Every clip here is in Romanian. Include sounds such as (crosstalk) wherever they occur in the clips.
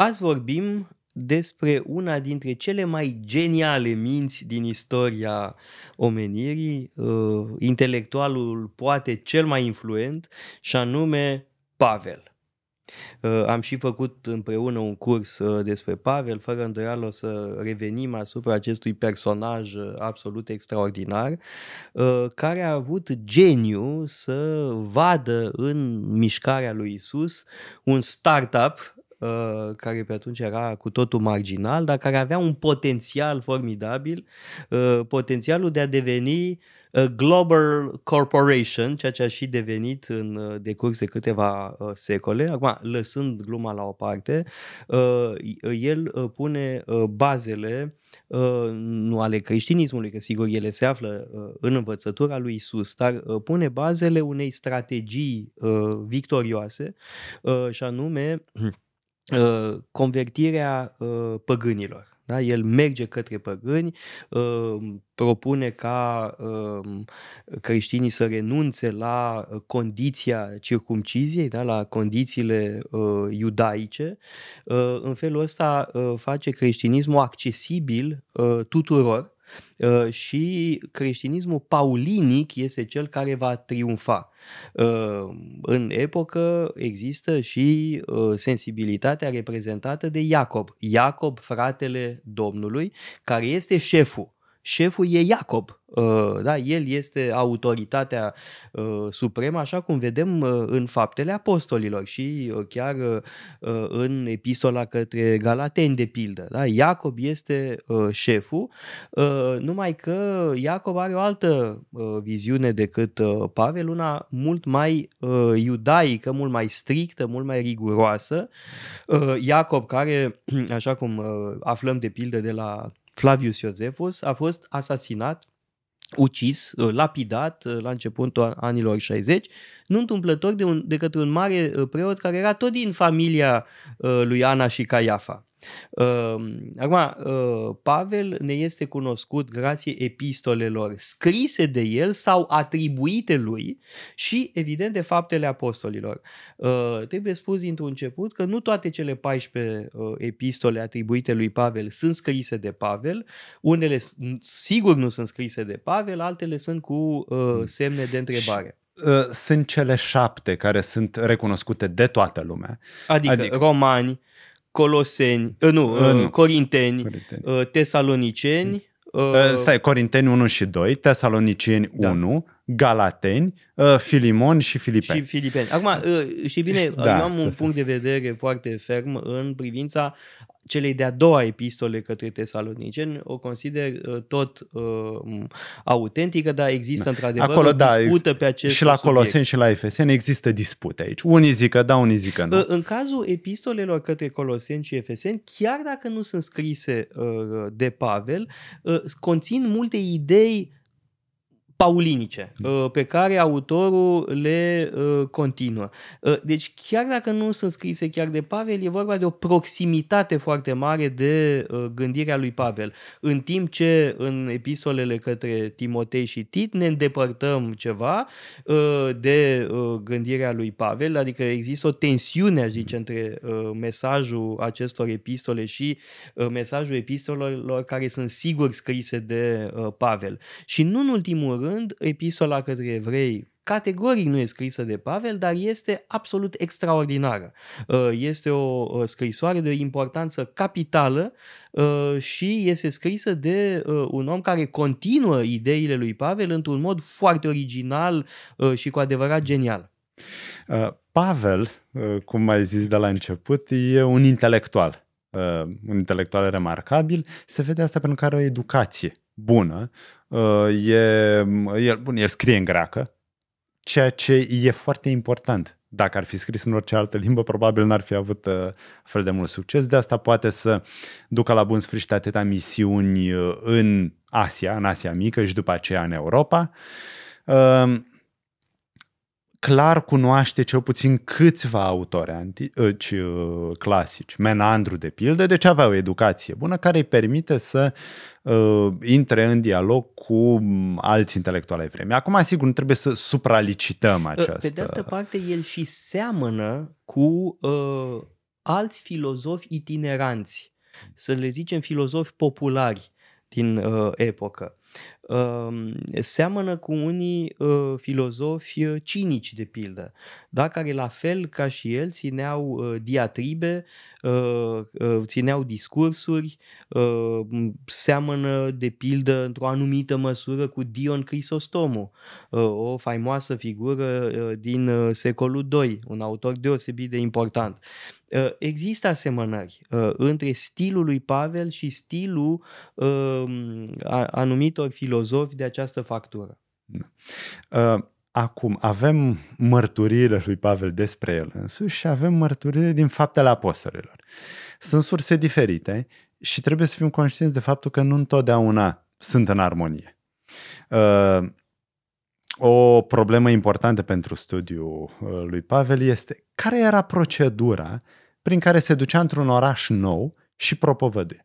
Azi vorbim despre una dintre cele mai geniale minți din istoria omenirii, uh, intelectualul poate cel mai influent, și anume Pavel. Uh, am și făcut împreună un curs uh, despre Pavel, fără îndoială o să revenim asupra acestui personaj absolut extraordinar, care a avut geniu să vadă în mișcarea lui Isus un startup Uh, care pe atunci era cu totul marginal, dar care avea un potențial formidabil, uh, potențialul de a deveni Global Corporation, ceea ce a și devenit în uh, decurs de câteva secole. Acum, lăsând gluma la o parte, el pune bazele nu ale creștinismului, că sigur ele se află în învățătura lui Isus, dar pune bazele unei strategii victorioase și anume (clears throat) Uh, convertirea uh, păgânilor. Da? El merge către păgâni, uh, propune ca uh, creștinii să renunțe la condiția circumciziei, da? la condițiile uh, iudaice. Uh, în felul ăsta uh, face creștinismul accesibil uh, tuturor uh, și creștinismul paulinic este cel care va triumfa. Uh, în epocă există și uh, sensibilitatea reprezentată de Iacob. Iacob, fratele Domnului, care este șeful. Șeful e Iacob, Uh, da, el este autoritatea uh, supremă, așa cum vedem uh, în faptele apostolilor și chiar în epistola către Galateni, de pildă. Da? Iacob este șeful, numai că Iacob are o altă viziune decât Pavel, una mult mai iudaică, mult mai strictă, mult mai riguroasă. Iacob, care, (clears throat) așa cum aflăm de pildă de la Flavius Iosefus, a fost asasinat ucis, uh, lapidat uh, la începutul anilor 60, nu întâmplător de, un, de către un mare uh, preot care era tot din familia lui Ana și Caiafa. Ehm, acum, uh, Pavel ne este cunoscut grație epistolelor scrise de el sau atribuite lui și, evident, de faptele apostolilor. Uh, trebuie spus dintr-un început că nu toate cele 14 uh, epistole atribuite lui Pavel sunt scrise de Pavel, unele sigur nu sunt scrise de Pavel, altele sunt cu semne de întrebare sunt cele șapte care sunt recunoscute de toată lumea. Adică, adică romani, Coloseni, uh, nu, uh, nu, Corinteni, Corinteni. Uh, Tesaloniceni. Uh, stai, Corinteni 1 și 2, Tesaloniceni da. 1, Galateni, uh, Filimon și Filipeni. Și Filipeni. Acum, uh, știi bine, da, eu am un punct de vedere foarte ferm în privința celei de-a doua epistole către tesaloniceni, o consider uh, tot uh, autentică, dar există da. într-adevăr Acolo, o da, dispută pe acest Și la Coloseni și la Efeseni există dispute aici. Unii zic că da, unii zic că nu. Uh, în cazul epistolelor către Coloseni și Efeseni, chiar dacă nu sunt scrise uh, de Pavel, uh, conțin multe idei paulinice uh, pe care autorul le uh, continuă. Uh, deci chiar dacă nu sunt scrise chiar de Pavel, e vorba de o proximitate foarte mare de gândirea lui Pavel. În timp ce în epistolele către Timotei și Tit ne îndepărtăm ceva de gândirea lui Pavel, adică există o tensiune, aș zice, între mesajul acestor epistole și mesajul epistolelor care sunt sigur scrise de Pavel. Și nu în ultimul rând, rând, epistola către evrei categoric nu e scrisă de Pavel, dar este absolut extraordinară. Uh, este o scrisoare de o importanță capitală uh, și este scrisă de uh, un om care continuă ideile lui Pavel într-un mod foarte original și cu adevărat genial. Pavel, cum ai zis de la început, e un intelectual. Un intelectual remarcabil. Se vede asta pentru că are o educație bună, uh, e, el, bun, el scrie în greacă, ceea ce e foarte important. Dacă ar fi scris în orice altă limbă, probabil n-ar fi avut uh, fel de mult succes. De asta poate să ducă la bun sfârșit atâtea misiuni uh, în Asia, în Asia Mică și după aceea în Europa. Uh, clar cunoaște cel puțin câțiva autori antici, uh, clasici, Menandru de pildă, deci avea o educație bună care îi permite să uh, intre în dialog cu alți intelectuali ai vremii. Acum, sigur, nu trebuie să supralicităm această... Pe de altă parte, el și seamănă cu uh, alți filozofi itineranți, să le zicem filozofi populari din uh, epocă. Uh, seamănă cu unii uh, filozofi uh, cinici, de pildă, da? care la fel ca și el țineau uh, diatribe, uh, uh, țineau discursuri, uh, seamănă de pildă într-o anumită măsură cu Dion Crisostomu, uh, o faimoasă figură uh, din uh, secolul II, un autor deosebit de important. Uh, există asemănări uh, între stilul lui Pavel și stilul uh, anumitor filozofi de această factură. Da. Uh Acum, avem mărturiile lui Pavel despre el însuși și avem mărturiile din faptele apostolilor. Sunt surse diferite și trebuie să fim conștienți de faptul că nu întotdeauna sunt în armonie. Uh, o problemă importantă pentru studiul uh, lui Pavel este care era procedura prin care se ducea într-un oraș nou și propovăduie.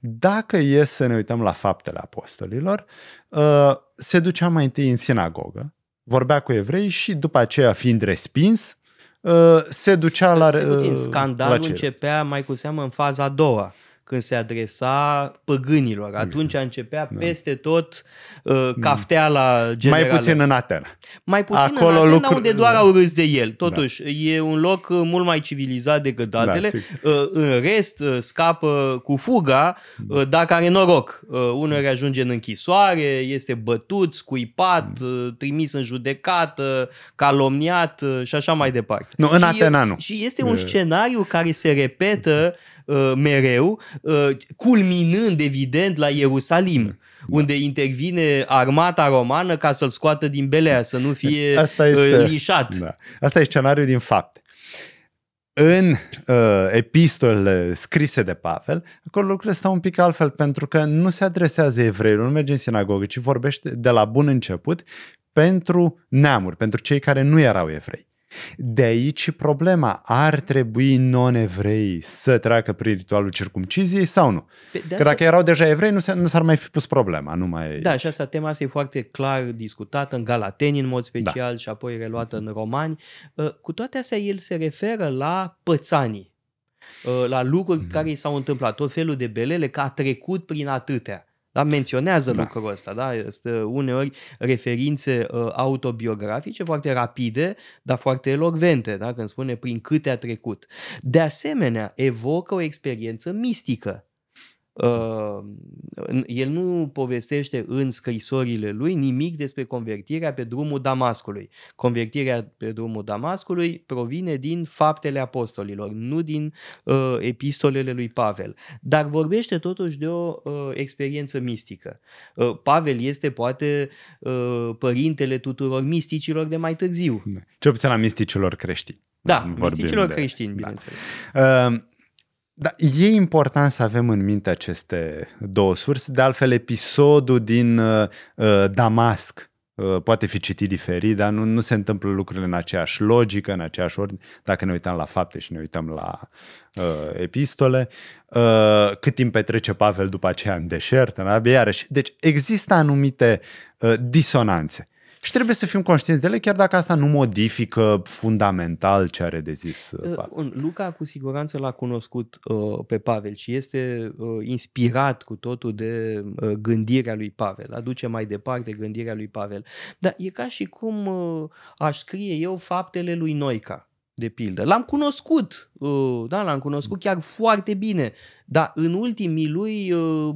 Dacă e să ne uităm la faptele apostolilor, uh, se ducea mai întâi în sinagogă, vorbea cu evrei și după aceea, fiind respins, uh, se ducea la... Puțin, scandalul la începea mai cu seamă în faza a doua când se adresa păgânilor. Atunci începea da. peste tot uh, cafteala generală. Mai puțin în Atena. Mai puțin Acolo în Atena, lucru... unde doar au râs de el. Totuși, da. e un loc uh, mult mai civilizat decât da, altele. Da, uh, în rest, uh, scapă cu fuga, uh, dacă are noroc. Uh, unul ajunge în închisoare, este bătut, scuipat, uh, trimis în judecată, calomniat uh, și așa mai departe. Nu, în și Atena e, nu. Și este un scenariu care se repetă uh, mereu, uh, culminând evident la Ierusalim. Da. unde intervine armata romană ca să-l scoată din belea, să nu fie (laughs) Asta este, uh, lișat. Da. Asta e scenariul din fapt. În uh, epistolele scrise de Pavel, acolo lucrurile stau un pic altfel, pentru că nu se adresează evreilor, nu merge în sinagogă, ci vorbește de la bun început pentru neamuri, pentru cei care nu erau evrei. De aici problema. Ar trebui non-evrei să treacă prin ritualul circumciziei sau nu? Pe, de Că dacă erau deja evrei, nu, se, nu s-ar mai fi pus problema. Nu mai... Da, și asta tema asta e foarte clar discutată în Galateni în mod special da. și apoi reluată în Romani. Uh, cu toate astea, el se referă la pățanii uh, la lucruri mm. care i s-au întâmplat, tot felul de belele, că a trecut prin atâtea. Da? Menționează da. lucrul ăsta, da? Este uneori referințe uh, autobiografice foarte rapide, dar foarte elocvente, da? când spune prin câte a trecut. De asemenea, evocă o experiență mistică Uh, el nu povestește în scrisorile lui nimic despre convertirea pe drumul Damascului. Convertirea pe drumul Damascului provine din faptele apostolilor, nu din uh, epistolele lui Pavel. Dar vorbește totuși de o uh, experiență mistică. Uh, Pavel este poate uh, părintele tuturor misticilor de mai târziu. Da. Cel puțin a misticilor creștini. Da, misticilor de... creștini, da. bineînțeles. Uh, da, e important să avem în minte aceste două surse. De altfel, episodul din uh, uh, Damasc uh, poate fi citit diferit, dar nu, nu se întâmplă lucrurile în aceeași logică, în aceeași ordine, dacă ne uităm la fapte și ne uităm la uh, epistole. Uh, cât timp petrece Pavel după aceea în deșert, în Arabia, iarăși. Deci există anumite uh, disonanțe. Și trebuie să fim conștienți de ele, chiar dacă asta nu modifică fundamental ce are de zis uh, Pavel. Luca cu siguranță l-a cunoscut uh, pe Pavel și este uh, inspirat cu totul de uh, gândirea lui Pavel, aduce mai departe gândirea lui Pavel. Dar e ca și cum uh, aș scrie eu faptele lui Noica de pildă. L-am cunoscut, uh, da, l-am cunoscut chiar foarte bine, dar în ultimii lui, uh,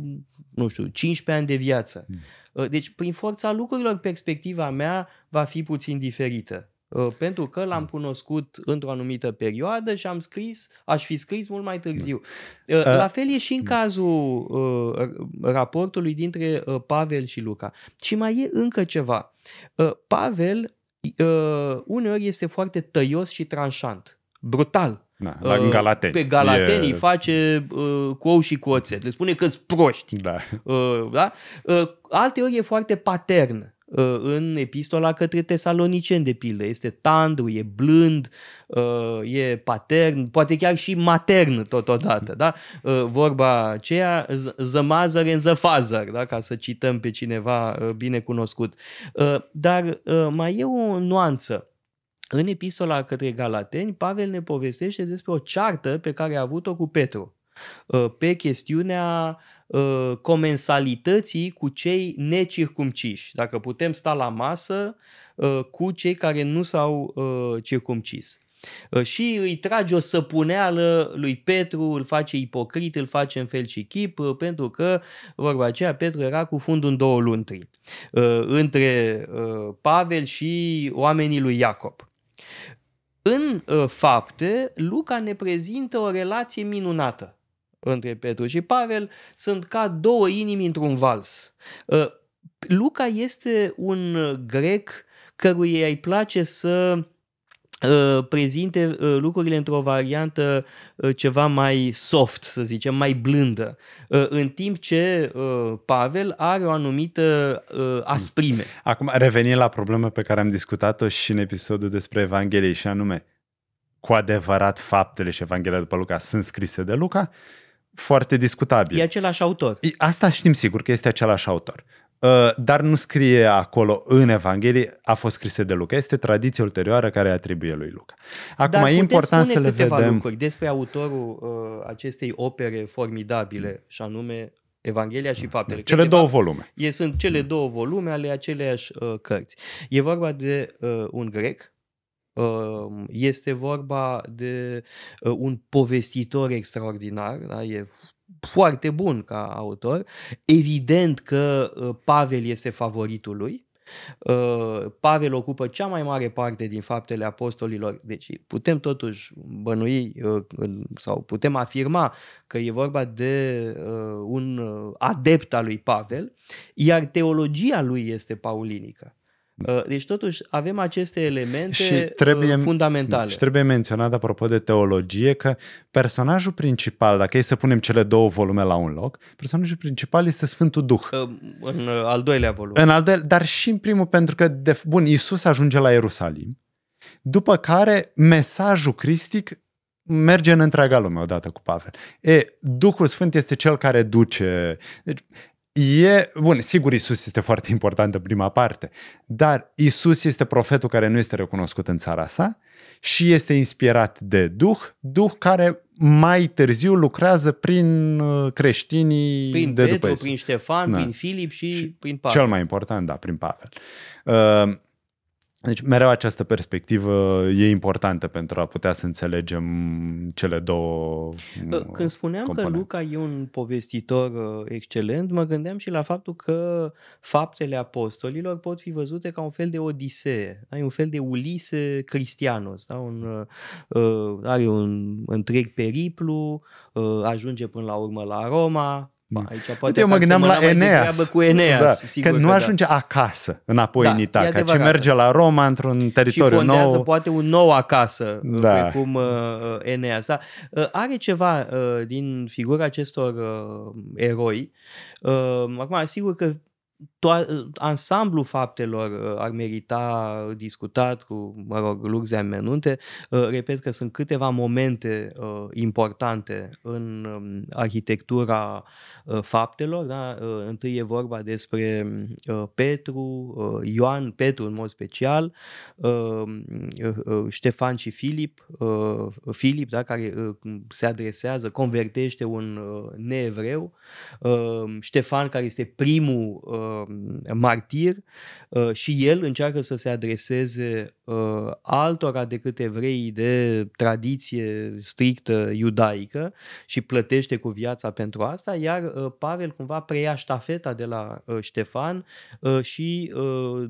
nu știu, 15 ani de viață. Mm Uh, deci, prin forța lucrurilor, perspectiva mea va fi puțin diferită. Uh, pentru că l-am cunoscut într-o anumită perioadă și am scris, aș fi scris mult mai târziu. Uh, la fel e și în cazul raportului dintre Pavel și Luca. Și mai e încă ceva. Pavel uneori este foarte tăios și tranșant, brutal. Da, la uh, Galateni. Pe Galateni e... face uh, cu ou și cu oțet. Le spune că-s proști. Da. Uh, da? Uh, alteori e foarte patern uh, în epistola către tesaloniceni, de pildă. Este tandru, e blând, uh, e patern, poate chiar și matern totodată. Da? Uh, vorba aceea, the mother and the father, da? ca să cităm pe cineva uh, bine cunoscut. Uh, dar uh, mai e o nuanță În epistola către Galateni, Pavel ne povestește despre o ceartă pe care a avut-o cu Petru uh, pe chestiunea uh, comensalității cu cei necircumciși. Dacă putem sta la masă uh, cu cei care nu s-au circumcis. Și îi trage o săpuneală lui Petru, îl face ipocrit, îl face în fel și chip, pentru că, vorba aceea, Petru era cu fundul în două luntri între Pavel și oamenii lui Iacob. În uh, fapte, Luca ne prezintă o relație minunată între Petru și Pavel. Sunt ca două inimi într-un vals. Uh, Luca este un grec căruia îi place să Uh, prezinte uh, lucrurile într-o variantă uh, ceva mai soft, să zicem, mai blândă, în timp ce Pavel are o anumită asprime. Acum, revenim la problema pe care am discutat-o și în episodul despre Evanghelie, și anume, cu adevărat faptele și Evanghelia după Luca sunt scrise de Luca? Foarte discutabil. E același autor. Asta știm sigur că este același autor. Uh, dar nu scrie acolo în Evanghelie, a fost scrisă de Luca. Este tradiție ulterioară care atribuie lui Luca. Acum, dar e important să le vedem. lucruri despre autorul uh, acestei opere formidabile, și anume Evanghelia și Faptele. Cele Câteva, două volume. E, sunt cele două volume ale aceleiași uh, cărți. E vorba de uh, un grec, uh, este vorba de uh, un povestitor extraordinar, da? e foarte bun ca autor. Evident că uh, Pavel este favoritul lui. Uh, Pavel ocupă cea mai mare parte din faptele apostolilor, deci putem totuși bănui uh, sau putem afirma că e vorba de un adept al lui Pavel, iar teologia lui este paulinică. Uh, deci totuși avem aceste elemente și trebuie, uh, fundamentale. Și trebuie menționat apropo de teologie că personajul principal, dacă e să punem cele două volume la un loc, personajul principal este Sfântul Duh. Uh, în al doilea volum. În al doilea, dar și în primul pentru că, de, bun, Iisus ajunge la Ierusalim, după care mesajul cristic merge în întreaga lume odată cu Pavel. E, Duhul Sfânt este cel care duce. Deci, E, bun, sigur Isus este foarte important în prima parte, dar Isus este profetul care nu este recunoscut în țara sa și este inspirat de Duh, Duh care mai târziu lucrează prin uh, creștinii prin de Petru, după prin Ștefan, da. prin Filip și, și prin Pavel. Cel mai important, da, prin Pavel. Uh, deci mereu această perspectivă e importantă pentru a putea să înțelegem cele două Când spuneam componente. că Luca e un povestitor uh, excelent, mă gândeam și la faptul că faptele apostolilor pot fi văzute ca un fel de odisee, un fel de Ulise Cristianos, da? un, uh, uh, are un întreg periplu, uh, ajunge până la urmă la Roma, Ba, da. aici poate eu mă gândeam la Eneas. cu Eneas da, sigur că nu că da. ajunge da. acasă, înapoi da, în Italia, ci merge la Roma într-un teritoriu și nou. poate un nou acasă, da. precum uh, uh, Eneas. Da. Uh, are ceva uh, din figura acestor uh, eroi. Uh, acum, sigur că to- ansamblul faptelor uh, ar merita discutat cu, mă rog, luxe amenunte. Uh, repet că sunt câteva momente uh, importante în um, arhitectura faptelor. Da? Întâi e vorba despre Petru, Ioan, Petru în mod special, Ștefan și Filip, Filip da? care se adresează, convertește un neevreu, Ștefan care este primul martir uh, și el încearcă să se adreseze uh, altora decât evreii de tradiție strictă iudaică și plătește cu viața pentru asta, iar uh, Pavel cumva preia ștafeta de la Ștefan și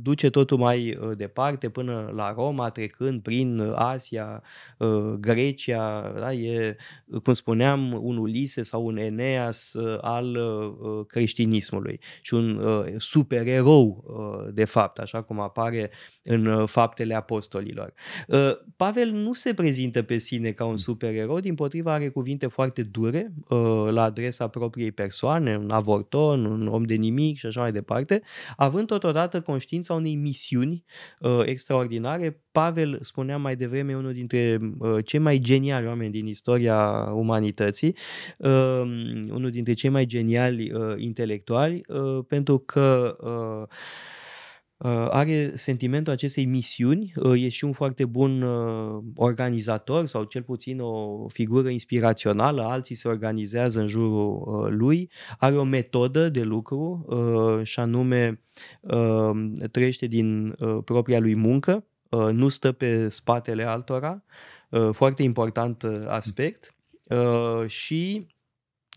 duce totul mai departe până la Roma, trecând prin Asia, Grecia, da? e, cum spuneam, un Ulise sau un Eneas al creștinismului și un supererou de fapt, așa cum apare în faptele apostolilor. Uh, Pavel nu se prezintă pe sine ca un supererou, din potriva are cuvinte foarte dure uh, la adresa propriei persoane, un avorton, un om de nimic și așa mai departe, având totodată conștiința unei misiuni uh, extraordinare. Pavel, spuneam mai devreme, unul dintre cei mai geniali oameni din istoria umanității, unul dintre cei mai geniali intelectuali, pentru că Uh, are sentimentul acestei misiuni, uh, e și un foarte bun uh, organizator sau cel puțin o figură inspirațională, alții se organizează în jurul lui, are o metodă de lucru și anume trăiește din propria lui muncă, nu stă pe spatele altora, foarte important aspect și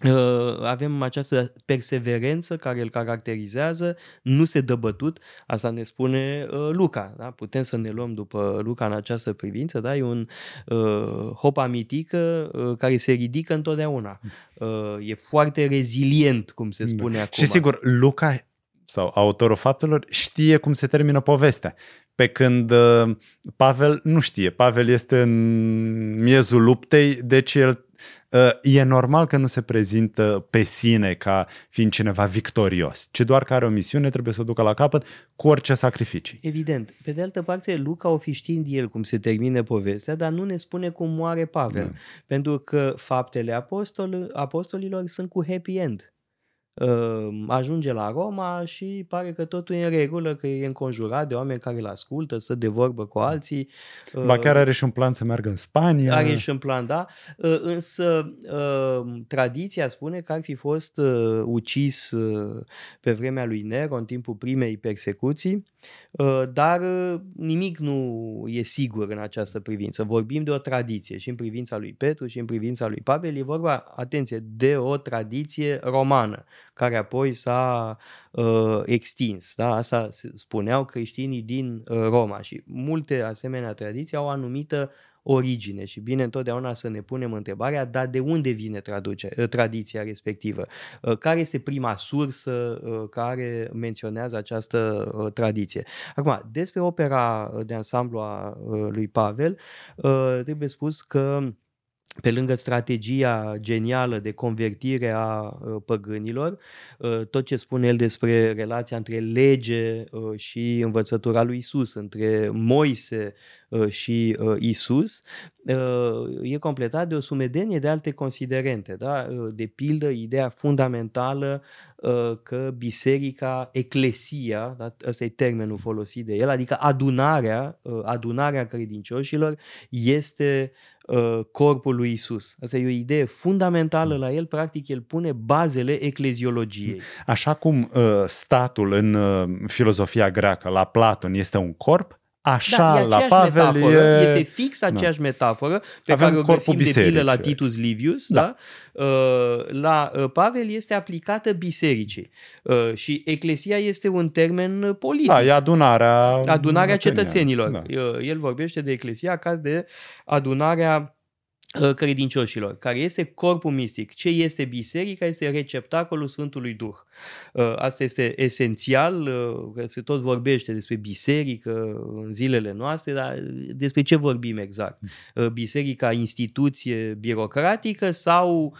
Uh, avem această perseverență care îl caracterizează, nu se dă bătut, asta ne spune uh, Luca, da? putem să ne luăm după Luca în această privință, da? e un uh, hopa mitică uh, care se ridică întotdeauna, uh, e foarte rezilient, cum se spune da. acum. Și sigur, Luca sau autorul faptelor știe cum se termină povestea. Pe când uh, Pavel nu știe. Pavel este în miezul luptei, deci el Uh, e normal că nu se prezintă pe sine ca fiind cineva victorios, ci doar că are o misiune, trebuie să o ducă la capăt cu orice sacrificii. Evident. Pe de altă parte, Luca o fi știind el cum se termine povestea, dar nu ne spune cum moare Pavel. Da. Pentru că faptele apostol, apostolilor sunt cu happy end. Ehm, ajunge la Roma și pare că totul e în regulă, că e înconjurat de oameni care îl ascultă, să de vorbă cu alții. Ba chiar ehm, are și un plan să meargă în Spania. Are și un plan, da. Ehm, însă tradiția spune că ar fi fost ucis pe vremea lui Nero în timpul primei persecuții Uh, dar uh, nimic nu e sigur în această privință. Vorbim de o tradiție și în privința lui Petru și în privința lui Pavel e vorba, atenție, de o tradiție romană care apoi s-a uh, extins. Da? Asta spuneau creștinii din uh, Roma și multe asemenea tradiții au o anumită origine și bine întotdeauna să ne punem întrebarea, dar de unde vine traduce, ă, tradiția respectivă? Ă, care este prima sursă ă, care menționează această tradiție? Acum, despre opera de ansamblu a lui Pavel, trebuie spus că pe lângă strategia genială de convertire a uh, păgânilor, uh, tot ce spune el despre relația între lege uh, și învățătura lui Isus, între Moise și Isus, e completat de o sumedenie de alte considerente. Da? De pildă, ideea fundamentală că biserica, eclesia, da? ăsta e termenul folosit de el, adică adunarea, adunarea credincioșilor este Uh, corpul lui Isus. Asta e o idee fundamentală la el, practic el pune bazele ecleziologiei. Așa cum uh, statul în uh, filozofia greacă, la Platon, este un corp, Așa, da, la Pavel metaforă, e... Este fix da. aceeași da. metaforă pe Avem care o găsim de pildă la Titus Livius. Da. Da? Uh, la uh, Pavel este aplicată bisericii. Uh, și eclesia este un termen politic. Da, e adunarea... Adunarea cetățenilor. Da. El vorbește de eclesia ca de adunarea Uh, credincioșilor, care este corpul mistic. Ce este biserica? Este receptacolul Sfântului Duh. Uh, asta este esențial, uh, că se tot vorbește despre biserică în zilele noastre, dar despre ce vorbim exact? Biserica instituție birocratică sau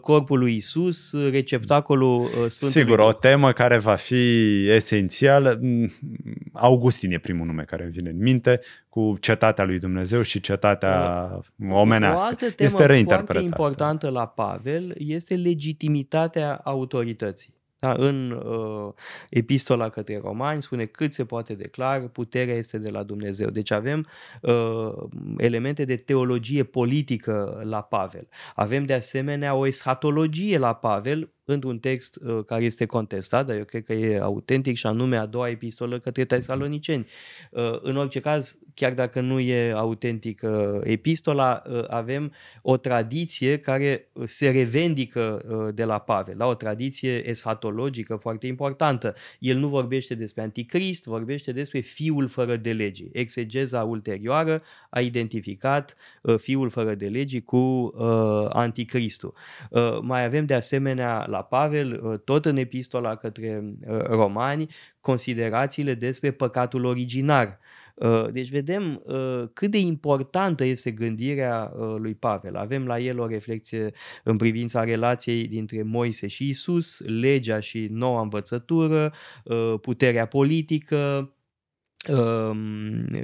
corpul lui Isus, receptacolul Sfântului Sigur, Duh? o temă care va fi esențială. Mm, Augustin e primul nume care îmi vine în minte, cu cetatea lui Dumnezeu și cetatea omenească. O altă temă este foarte importantă la Pavel este legitimitatea autorității. Da, în uh, epistola către romani spune cât se poate declar, puterea este de la Dumnezeu. Deci avem uh, elemente de teologie politică la Pavel. Avem de asemenea o eschatologie la Pavel într-un text uh, care este contestat, dar eu cred că e autentic și anume a doua epistolă către tesaloniceni. Uh, în orice caz, chiar dacă nu e autentic uh, epistola, uh, avem o tradiție care se revendică uh, de la Pavel, la o tradiție eschatologică foarte importantă. El nu vorbește despre anticrist, vorbește despre fiul fără de lege. Exegeza ulterioară a identificat uh, fiul fără de lege cu uh, anticristul. Uh, mai avem de asemenea la Pavel, uh, tot în epistola către uh, romani, considerațiile despre păcatul originar. Uh, deci vedem cât de importantă este gândirea lui Pavel. Avem la el o reflexie în privința relației dintre Moise și Isus, legea și noua învățătură, puterea politică, Um,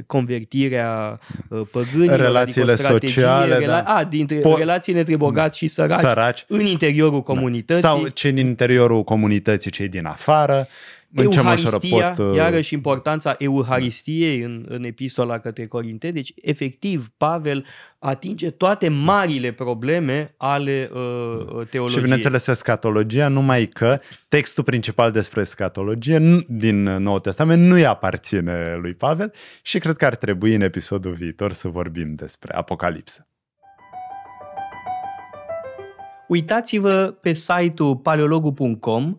convertirea uh, păgânilor, adică relațiile adică sociale, rela- da. a, dintre po- relațiile între bogați și săraci, săraci în interiorul da. comunității. Sau cei din interiorul comunității, cei din afară. În ce măsură Euharistia, pot... uh, iarăși importanța Euharistiei în, în epistola către Corinteni. Deci, efectiv, Pavel atinge toate marile probleme ale uh, teologiei. Și bineînțeles escatologia, numai că textul principal despre escatologie nu- din Noul Testament nu îi aparține lui Pavel și cred că ar trebui în episodul viitor să vorbim despre Apocalipsă. Uitați-vă pe site-ul paleologu.com,